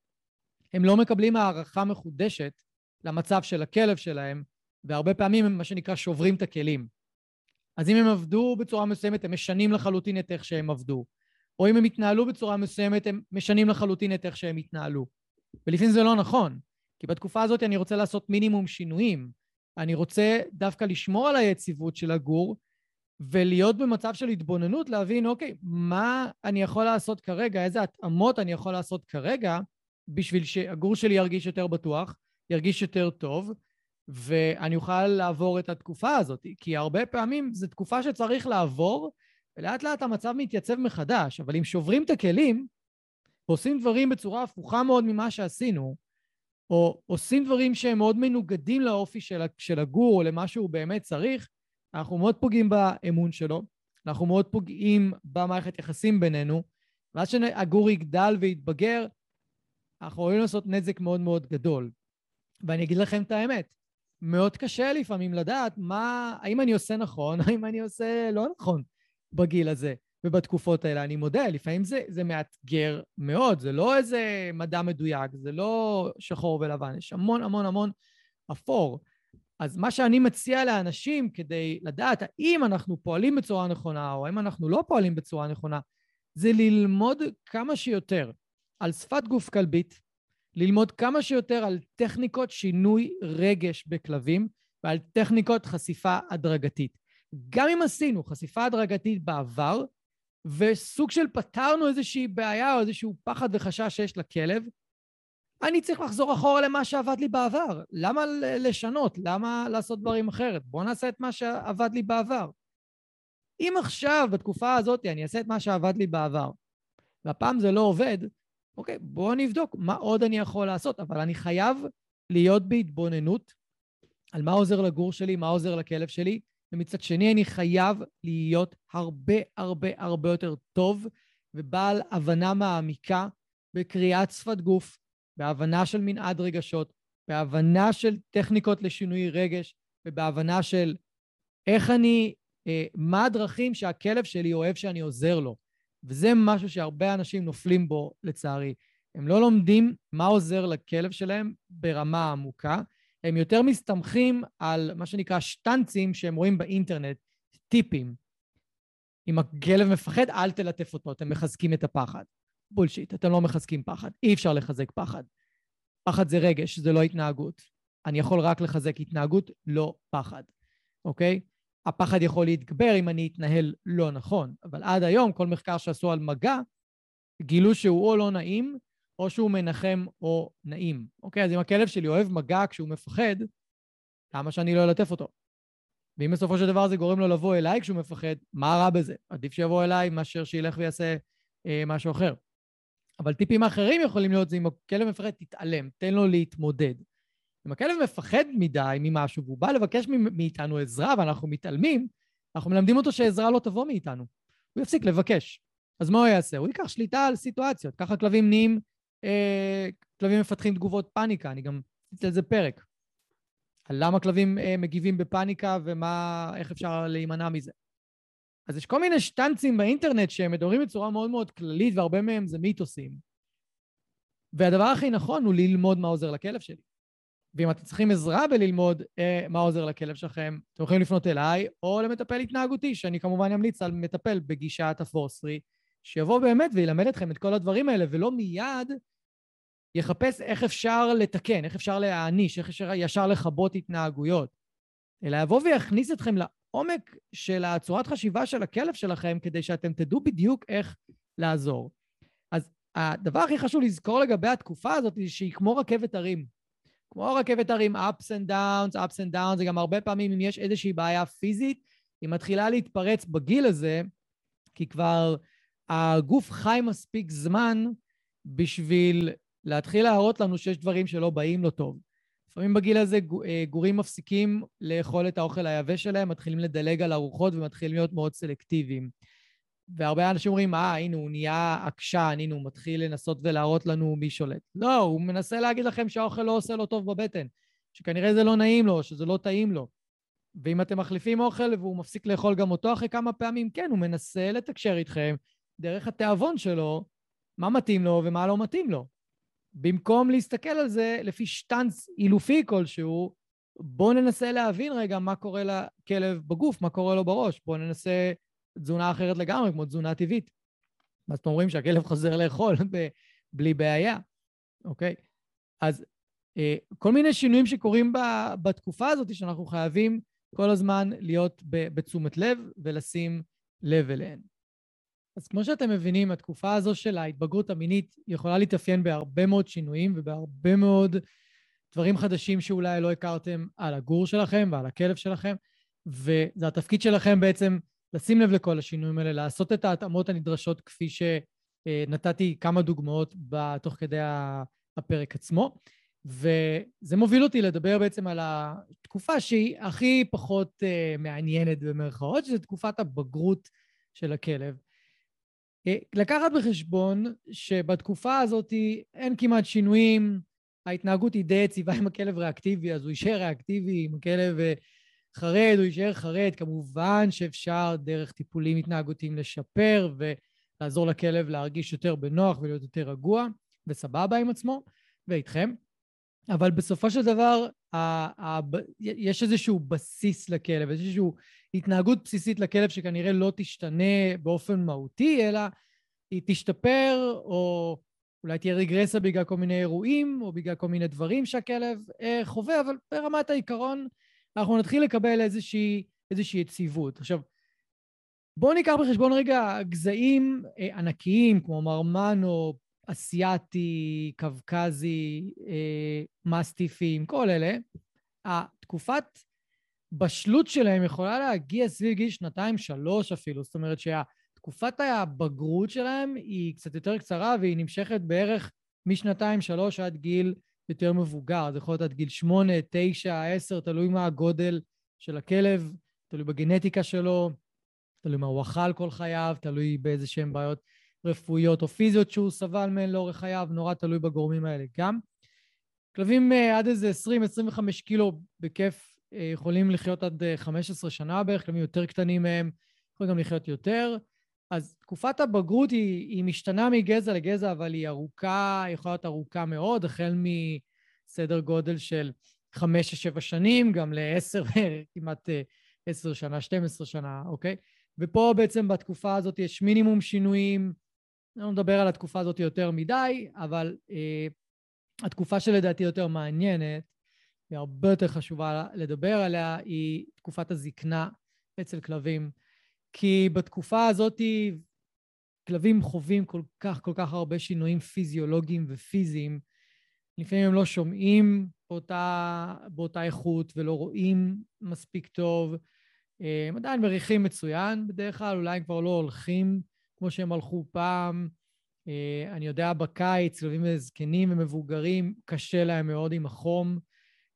הם לא מקבלים הערכה מחודשת למצב של הכלב שלהם, והרבה פעמים הם מה שנקרא שוברים את הכלים. אז אם הם עבדו בצורה מסוימת, הם משנים לחלוטין את איך שהם עבדו. או אם הם התנהלו בצורה מסוימת, הם משנים לחלוטין את איך שהם התנהלו. ולפעמים זה לא נכון, כי בתקופה הזאת אני רוצה לעשות מינימום שינויים. אני רוצה דווקא לשמור על היציבות של הגור, ולהיות במצב של התבוננות, להבין, אוקיי, מה אני יכול לעשות כרגע, איזה התאמות אני יכול לעשות כרגע, בשביל שהגור שלי ירגיש יותר בטוח, ירגיש יותר טוב, ואני אוכל לעבור את התקופה הזאת. כי הרבה פעמים זו תקופה שצריך לעבור, ולאט לאט המצב מתייצב מחדש. אבל אם שוברים את הכלים, ועושים דברים בצורה הפוכה מאוד ממה שעשינו, או עושים דברים שהם מאוד מנוגדים לאופי של הגור או למה שהוא באמת צריך, אנחנו מאוד פוגעים באמון שלו, אנחנו מאוד פוגעים במערכת יחסים בינינו, ואז שהגור יגדל ויתבגר, אנחנו יכולים לעשות נזק מאוד מאוד גדול. ואני אגיד לכם את האמת, מאוד קשה לפעמים לדעת מה, האם אני עושה נכון, האם אני עושה לא נכון בגיל הזה ובתקופות האלה. אני מודה, לפעמים זה, זה מאתגר מאוד, זה לא איזה מדע מדויק, זה לא שחור ולבן, יש המון המון המון אפור. אז מה שאני מציע לאנשים כדי לדעת האם אנחנו פועלים בצורה נכונה או האם אנחנו לא פועלים בצורה נכונה, זה ללמוד כמה שיותר על שפת גוף כלבית, ללמוד כמה שיותר על טכניקות שינוי רגש בכלבים ועל טכניקות חשיפה הדרגתית. גם אם עשינו חשיפה הדרגתית בעבר, וסוג של פתרנו איזושהי בעיה או איזשהו פחד וחשש שיש לכלב, אני צריך לחזור אחורה למה שעבד לי בעבר. למה לשנות? למה לעשות דברים אחרת? בואו נעשה את מה שעבד לי בעבר. אם עכשיו, בתקופה הזאת, אני אעשה את מה שעבד לי בעבר, והפעם זה לא עובד, אוקיי, בואו נבדוק מה עוד אני יכול לעשות, אבל אני חייב להיות בהתבוננות על מה עוזר לגור שלי, מה עוזר לכלב שלי, ומצד שני אני חייב להיות הרבה הרבה הרבה יותר טוב ובעל הבנה מעמיקה בקריאת שפת גוף, בהבנה של מנעד רגשות, בהבנה של טכניקות לשינוי רגש, ובהבנה של איך אני, אה, מה הדרכים שהכלב שלי אוהב שאני עוזר לו. וזה משהו שהרבה אנשים נופלים בו, לצערי. הם לא לומדים מה עוזר לכלב שלהם ברמה עמוקה, הם יותר מסתמכים על מה שנקרא שטנצים שהם רואים באינטרנט, טיפים. אם הכלב מפחד, אל תלטף אותו, אתם מחזקים את הפחד. בולשיט, אתם לא מחזקים פחד. אי אפשר לחזק פחד. פחד זה רגש, זה לא התנהגות. אני יכול רק לחזק התנהגות, לא פחד, אוקיי? הפחד יכול להתגבר אם אני אתנהל לא נכון, אבל עד היום כל מחקר שעשו על מגע, גילו שהוא או לא נעים, או שהוא מנחם או נעים. אוקיי, אז אם הכלב שלי אוהב מגע כשהוא מפחד, למה שאני לא אלטף אותו? ואם בסופו של דבר זה גורם לו לבוא אליי כשהוא מפחד, מה רע בזה? עדיף שיבוא אליי מאשר שילך ויעשה אה, משהו אחר. אבל טיפים אחרים יכולים להיות זה אם הכלב מפחד, תתעלם, תן לו להתמודד. אם הכלב מפחד מדי ממשהו והוא בא לבקש מאיתנו עזרה ואנחנו מתעלמים, אנחנו מלמדים אותו שעזרה לא תבוא מאיתנו. הוא יפסיק לבקש. אז מה הוא יעשה? הוא ייקח שליטה על סיטואציות. ככה כלבים נהיים, אה, כלבים מפתחים תגובות פאניקה, אני גם עשיתי על זה פרק. על למה כלבים אה, מגיבים בפאניקה ומה, איך אפשר להימנע מזה. אז יש כל מיני שטנצים באינטרנט שהם מדברים בצורה מאוד מאוד כללית, והרבה מהם זה מיתוסים. והדבר הכי נכון הוא ללמוד מה עוזר לכלב שלי. ואם אתם צריכים עזרה בללמוד אה, מה עוזר לכלב שלכם, אתם יכולים לפנות אליי או למטפל התנהגותי, שאני כמובן אמליץ על מטפל בגישת הפורסרי, שיבוא באמת וילמד אתכם את כל הדברים האלה, ולא מיד יחפש איך אפשר לתקן, איך אפשר להעניש, איך אפשר ישר לכבות התנהגויות, אלא יבוא ויכניס אתכם לעומק של הצורת חשיבה של הכלב שלכם, כדי שאתם תדעו בדיוק איך לעזור. אז הדבר הכי חשוב לזכור לגבי התקופה הזאת, היא שהיא כמו רכבת הרים. כמו רכבת הרים, ups and downs, ups and downs, זה גם הרבה פעמים אם יש איזושהי בעיה פיזית, היא מתחילה להתפרץ בגיל הזה, כי כבר הגוף חי מספיק זמן בשביל להתחיל להראות לנו שיש דברים שלא באים לו טוב. לפעמים בגיל הזה אה, גורים מפסיקים לאכול את האוכל היבש שלהם, מתחילים לדלג על ארוחות ומתחילים להיות מאוד סלקטיביים. והרבה אנשים אומרים, אה, הנה, הוא נהיה עקשן, הנה, הוא מתחיל לנסות ולהראות לנו מי שולט. לא, הוא מנסה להגיד לכם שהאוכל לא עושה לו טוב בבטן, שכנראה זה לא נעים לו, שזה לא טעים לו. ואם אתם מחליפים אוכל והוא מפסיק לאכול גם אותו אחרי כמה פעמים, כן, הוא מנסה לתקשר איתכם דרך התיאבון שלו, מה מתאים לו ומה לא מתאים לו. במקום להסתכל על זה לפי שטנץ אילופי כלשהו, בואו ננסה להבין רגע מה קורה לכלב בגוף, מה קורה לו בראש. בואו ננסה תזונה אחרת לגמרי, כמו תזונה טבעית. ואז אתם אומרים שהכלב חוזר לאכול בלי בעיה, אוקיי? אז אה, כל מיני שינויים שקורים בתקופה הזאת, שאנחנו חייבים כל הזמן להיות בתשומת לב ולשים לב אליהן. אז כמו שאתם מבינים, התקופה הזו של ההתבגרות המינית יכולה להתאפיין בהרבה מאוד שינויים ובהרבה מאוד דברים חדשים שאולי לא הכרתם על הגור שלכם ועל הכלב שלכם, וזה התפקיד שלכם בעצם לשים לב לכל השינויים האלה, לעשות את ההתאמות הנדרשות כפי שנתתי כמה דוגמאות תוך כדי הפרק עצמו. וזה מוביל אותי לדבר בעצם על התקופה שהיא הכי פחות uh, מעניינת במרכאות, שזו תקופת הבגרות של הכלב. אה, לקחת בחשבון שבתקופה הזאת אין כמעט שינויים, ההתנהגות היא די יציבה עם הכלב ריאקטיבי, אז הוא יישאר ריאקטיבי, אם הכלב אה, חרד, הוא יישאר חרד. כמובן שאפשר דרך טיפולים התנהגותיים לשפר ולעזור לכלב להרגיש יותר בנוח ולהיות יותר רגוע וסבבה עם עצמו ואיתכם. אבל בסופו של דבר, יש איזשהו בסיס לכלב, איזושהי התנהגות בסיסית לכלב שכנראה לא תשתנה באופן מהותי, אלא היא תשתפר, או אולי תהיה רגרסיה בגלל כל מיני אירועים, או בגלל כל מיני דברים שהכלב אה, חווה, אבל ברמת העיקרון אנחנו נתחיל לקבל איזושהי, איזושהי יציבות. עכשיו, בואו ניקח בחשבון רגע גזעים אה, ענקיים, כמו מרמנו, אסיאתי, קווקזי, אה, מסטיפים, כל אלה, התקופת בשלות שלהם יכולה להגיע סביב גיל שנתיים-שלוש אפילו. זאת אומרת שתקופת הבגרות שלהם היא קצת יותר קצרה והיא נמשכת בערך משנתיים-שלוש עד גיל יותר מבוגר. זה יכול להיות עד גיל שמונה, תשע, עשר, תלוי מה הגודל של הכלב, תלוי בגנטיקה שלו, תלוי מה הוא אכל כל חייו, תלוי באיזה שהם בעיות רפואיות או פיזיות שהוא סבל מהן לאורך חייו, נורא תלוי בגורמים האלה גם. כלבים uh, עד איזה 20-25 קילו בכיף uh, יכולים לחיות עד uh, אה, 15 שנה בערך, כלבים יותר קטנים מהם יכולים גם לחיות יותר. אז תקופת הבגרות היא, היא משתנה מגזע לגזע, אבל היא ארוכה, היא יכולה להיות ארוכה מאוד, החל מסדר גודל של 5-7 שנים, גם ל-10, כמעט 10 שנה, 12 שנה, אוקיי? ופה בעצם בתקופה הזאת יש מינימום שינויים, אני לא מדבר על התקופה הזאת יותר מדי, אבל אה, התקופה שלדעתי יותר מעניינת, והרבה יותר חשובה לדבר עליה, היא תקופת הזקנה אצל כלבים. כי בתקופה הזאת כלבים חווים כל כך כל כך הרבה שינויים פיזיולוגיים ופיזיים. לפעמים הם לא שומעים באותה, באותה איכות ולא רואים מספיק טוב. הם עדיין מריחים מצוין בדרך כלל, אולי הם כבר לא הולכים כמו שהם הלכו פעם. אה, אני יודע, בקיץ, כלבים זקנים ומבוגרים, קשה להם מאוד עם החום.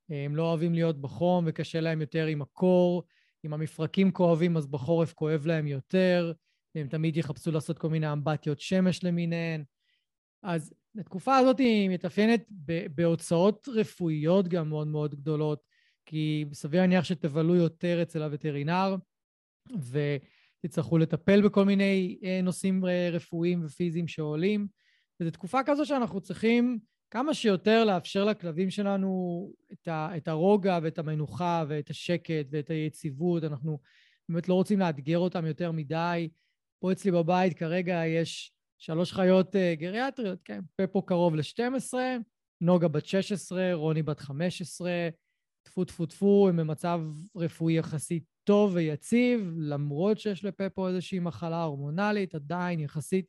הם לא אוהבים להיות בחום וקשה להם יותר עם הקור. אם המפרקים כואבים, אז בחורף כואב להם יותר, והם תמיד יחפשו לעשות כל מיני אמבטיות שמש למיניהן. אז התקופה הזאת היא מתאפיינת בהוצאות רפואיות גם מאוד מאוד גדולות, כי סביר להניח שתבלו יותר אצל הווטרינר, ותצטרכו לטפל בכל מיני אה, נושאים אה, רפואיים ופיזיים שעולים. וזו תקופה כזו שאנחנו צריכים כמה שיותר לאפשר לכלבים שלנו את, ה, את הרוגע ואת המנוחה ואת השקט ואת היציבות. אנחנו באמת לא רוצים לאתגר אותם יותר מדי. פה אצלי בבית כרגע יש שלוש חיות uh, גריאטריות, כן, פפו קרוב ל-12, נוגה בת 16, רוני בת 15, טפו טפו טפו, הם במצב רפואי יחסית טוב ויציב, למרות שיש לפפו איזושהי מחלה הורמונלית, עדיין יחסית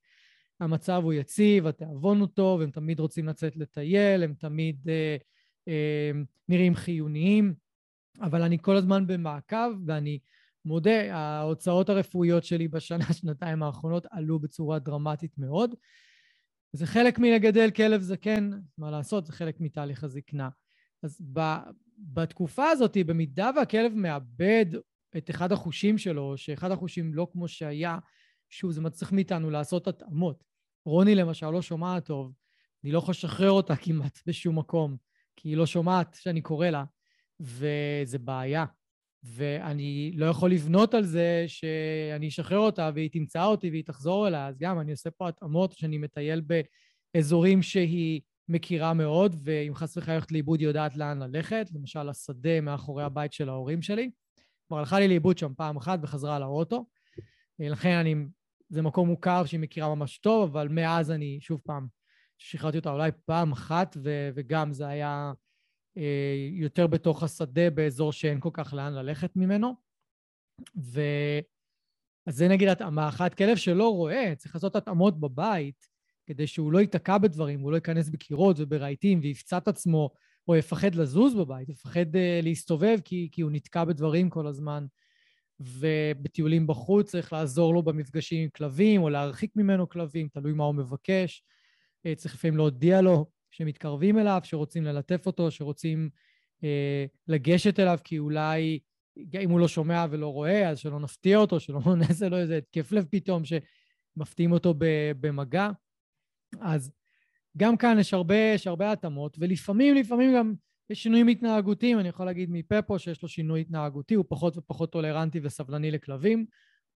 המצב הוא יציב, התיאבון הוא טוב, הם תמיד רוצים לצאת לטייל, הם תמיד אה, אה, נראים חיוניים, אבל אני כל הזמן במעקב, ואני מודה, ההוצאות הרפואיות שלי בשנה, שנתיים האחרונות עלו בצורה דרמטית מאוד. זה חלק מלגדל כלב זקן, מה לעשות, זה חלק מתהליך הזקנה. אז ב, בתקופה הזאת, במידה והכלב מאבד את אחד החושים שלו, שאחד החושים לא כמו שהיה, שוב, זה מצריך מאיתנו לעשות התאמות. רוני למשל לא שומעת טוב, אני לא יכול לשחרר אותה כמעט בשום מקום, כי היא לא שומעת שאני קורא לה, וזה בעיה. ואני לא יכול לבנות על זה שאני אשחרר אותה והיא תמצא אותי והיא תחזור אליי, אז גם אני עושה פה התאמות שאני מטייל באזורים שהיא מכירה מאוד, ואם חס וחלילה הולכת לאיבוד היא יודעת לאן ללכת, למשל השדה מאחורי הבית של ההורים שלי. כבר הלכה לי לאיבוד שם פעם אחת וחזרה לאוטו. לכן אני, זה מקום מוכר שהיא מכירה ממש טוב, אבל מאז אני, שוב פעם, שחררתי אותה אולי פעם אחת, ו, וגם זה היה אה, יותר בתוך השדה באזור שאין כל כך לאן ללכת ממנו. ו... אז זה נגיד התאמה אחת. כלב שלא רואה, צריך לעשות התאמות בבית, כדי שהוא לא ייתקע בדברים, הוא לא ייכנס בקירות וברהיטים ויפצע את עצמו, או יפחד לזוז בבית, יפחד uh, להסתובב כי, כי הוא נתקע בדברים כל הזמן. ובטיולים בחוץ צריך לעזור לו במפגשים עם כלבים, או להרחיק ממנו כלבים, תלוי מה הוא מבקש. Uh, צריך לפעמים להודיע לו שמתקרבים אליו, שרוצים ללטף אותו, שרוצים uh, לגשת אליו, כי אולי אם הוא לא שומע ולא רואה, אז שלא נפתיע אותו, שלא נעשה לו איזה התקף לב פתאום, שמפתיעים אותו במגע. אז גם כאן יש הרבה, יש הרבה התאמות, ולפעמים, לפעמים גם יש שינויים התנהגותיים. אני יכול להגיד מפפו שיש לו שינוי התנהגותי, הוא פחות ופחות טולרנטי וסבלני לכלבים.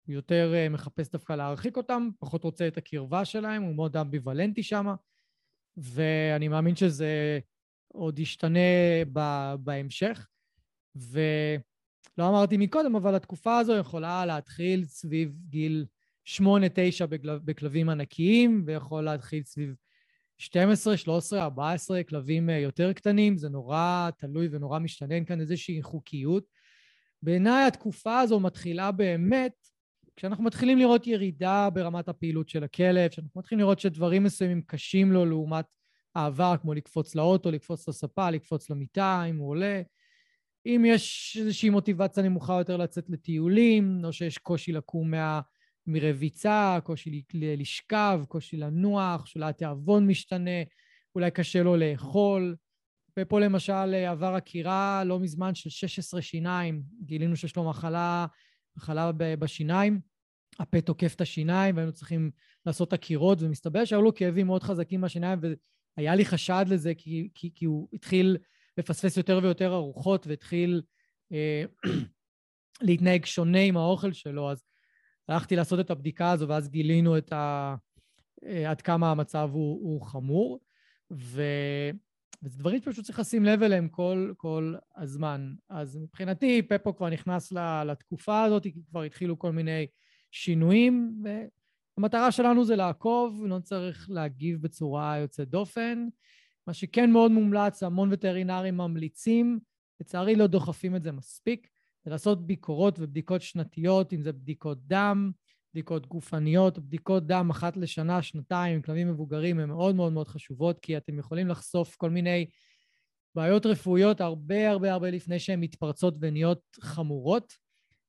הוא יותר uh, מחפש דווקא להרחיק אותם, פחות רוצה את הקרבה שלהם, הוא מאוד אמביוולנטי שם, ואני מאמין שזה עוד ישתנה בהמשך. ולא אמרתי מקודם, אבל התקופה הזו יכולה להתחיל סביב גיל 8-9 בכלבים ענקיים, ויכול להתחיל סביב 12, 13, 14 כלבים אה, יותר קטנים, זה נורא תלוי ונורא משתנה, אין כאן איזושהי חוקיות. בעיניי התקופה הזו מתחילה באמת כשאנחנו מתחילים לראות ירידה ברמת הפעילות של הכלב, כשאנחנו מתחילים לראות שדברים מסוימים קשים לו לעומת העבר, כמו לקפוץ לאוטו, לקפוץ לספה, לקפוץ למיטה, אם הוא עולה. אם יש איזושהי מוטיבציה נמוכה יותר לצאת לטיולים, או שיש קושי לקום מה... מרביצה, קושי לשכב, קושי לנוח, שאולי התיאבון משתנה, אולי קשה לו לאכול. ופה למשל עבר עקירה לא מזמן של 16 שיניים, גילינו שיש לו מחלה, מחלה בשיניים, הפה תוקף את השיניים והיינו צריכים לעשות עקירות, ומסתבר שהיו לו כאבים מאוד חזקים בשיניים, והיה לי חשד לזה כי, כי, כי הוא התחיל לפספס יותר ויותר ארוחות והתחיל אה, להתנהג שונה עם האוכל שלו, אז הלכתי לעשות את הבדיקה הזו, ואז גילינו את ה... אה, עד כמה המצב הוא, הוא חמור, ו... וזה דברים שפשוט צריך לשים לב אליהם כל, כל הזמן. אז מבחינתי, פפו כבר נכנס לתקופה הזאת, כי כבר התחילו כל מיני שינויים, והמטרה שלנו זה לעקוב, לא צריך להגיב בצורה יוצאת דופן. מה שכן מאוד מומלץ, המון וטרינרים ממליצים, לצערי לא דוחפים את זה מספיק, זה לעשות ביקורות ובדיקות שנתיות, אם זה בדיקות דם, בדיקות גופניות, בדיקות דם אחת לשנה, שנתיים, עם כלבים מבוגרים, הן מאוד מאוד מאוד חשובות, כי אתם יכולים לחשוף כל מיני בעיות רפואיות הרבה הרבה הרבה לפני שהן מתפרצות ונהיות חמורות,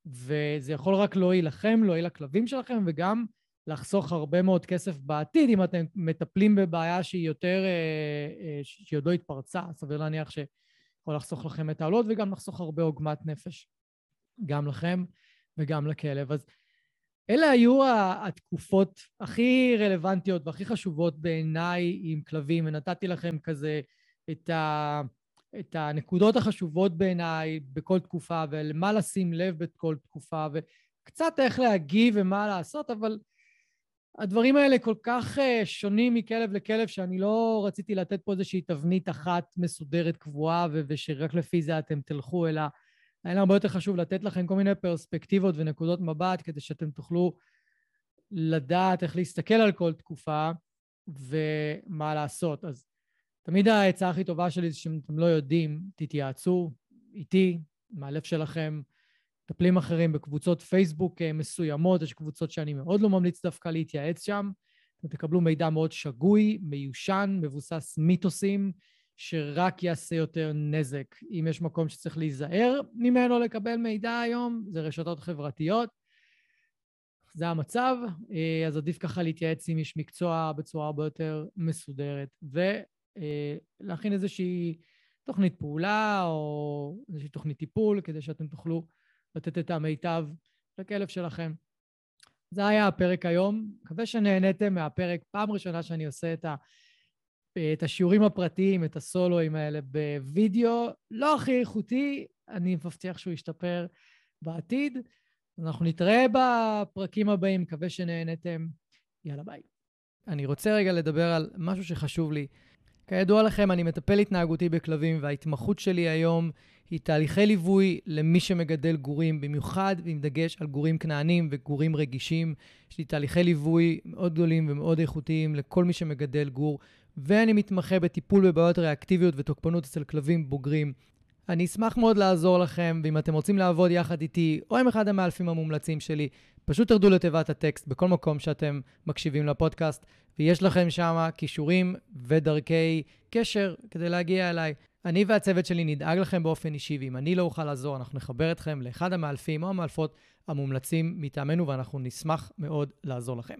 וזה יכול רק להועיל לכם, להועיל לכלבים שלכם, וגם לחסוך הרבה מאוד כסף בעתיד, אם אתם מטפלים בבעיה שהיא יותר, אה, אה, שהיא עוד לא התפרצה, סביר להניח שיכול לחסוך לכם את העלות וגם לחסוך הרבה עוגמת נפש. גם לכם וגם לכלב. אז אלה היו התקופות הכי רלוונטיות והכי חשובות בעיניי עם כלבים, ונתתי לכם כזה את, ה, את הנקודות החשובות בעיניי בכל תקופה, ולמה לשים לב בכל תקופה, וקצת איך להגיב ומה לעשות, אבל הדברים האלה כל כך uh, שונים מכלב לכלב, שאני לא רציתי לתת פה איזושהי תבנית אחת מסודרת קבועה, ושרק לפי זה אתם תלכו, אלא היה לי הרבה יותר חשוב לתת לכם כל מיני פרספקטיבות ונקודות מבט, כדי שאתם תוכלו לדעת איך להסתכל על כל תקופה ומה לעשות. אז תמיד העצה הכי טובה שלי זה שאם אתם לא יודעים, תתייעצו איתי, מהלב שלכם, מטפלים אחרים בקבוצות פייסבוק אה, מסוימות, יש קבוצות שאני מאוד לא ממליץ דווקא להתייעץ שם. אתם תקבלו מידע מאוד שגוי, מיושן, מבוסס מיתוסים, שרק יעשה יותר נזק. אם יש מקום שצריך להיזהר ממנו לקבל מידע היום, זה רשתות חברתיות. זה המצב, אה, אז עדיף ככה להתייעץ עם איש מקצוע בצורה הרבה יותר מסודרת, ולהכין איזושהי תוכנית פעולה או איזושהי תוכנית טיפול, כדי שאתם תוכלו לתת את המיטב לכלב שלכם. זה היה הפרק היום. מקווה שנהניתם מהפרק. פעם ראשונה שאני עושה את, ה, את השיעורים הפרטיים, את הסולואים האלה בווידאו. לא הכי איכותי, אני מבטיח שהוא ישתפר בעתיד. אנחנו נתראה בפרקים הבאים, מקווה שנהניתם. יאללה, ביי. אני רוצה רגע לדבר על משהו שחשוב לי. כידוע לכם, אני מטפל התנהגותי בכלבים, וההתמחות שלי היום היא תהליכי ליווי למי שמגדל גורים, במיוחד עם דגש על גורים כנענים וגורים רגישים. יש לי תהליכי ליווי מאוד גדולים ומאוד איכותיים לכל מי שמגדל גור, ואני מתמחה בטיפול בבעיות ריאקטיביות ותוקפנות אצל כלבים בוגרים. אני אשמח מאוד לעזור לכם, ואם אתם רוצים לעבוד יחד איתי, או עם אחד המאלפים המומלצים שלי, פשוט תרדו לתיבת הטקסט בכל מקום שאתם מקשיבים לפודקאסט, ויש לכם שם כישורים ודרכי קשר כדי להגיע אליי. אני והצוות שלי נדאג לכם באופן אישי, ואם אני לא אוכל לעזור, אנחנו נחבר אתכם לאחד המאלפים או המאלפות המומלצים מטעמנו, ואנחנו נשמח מאוד לעזור לכם.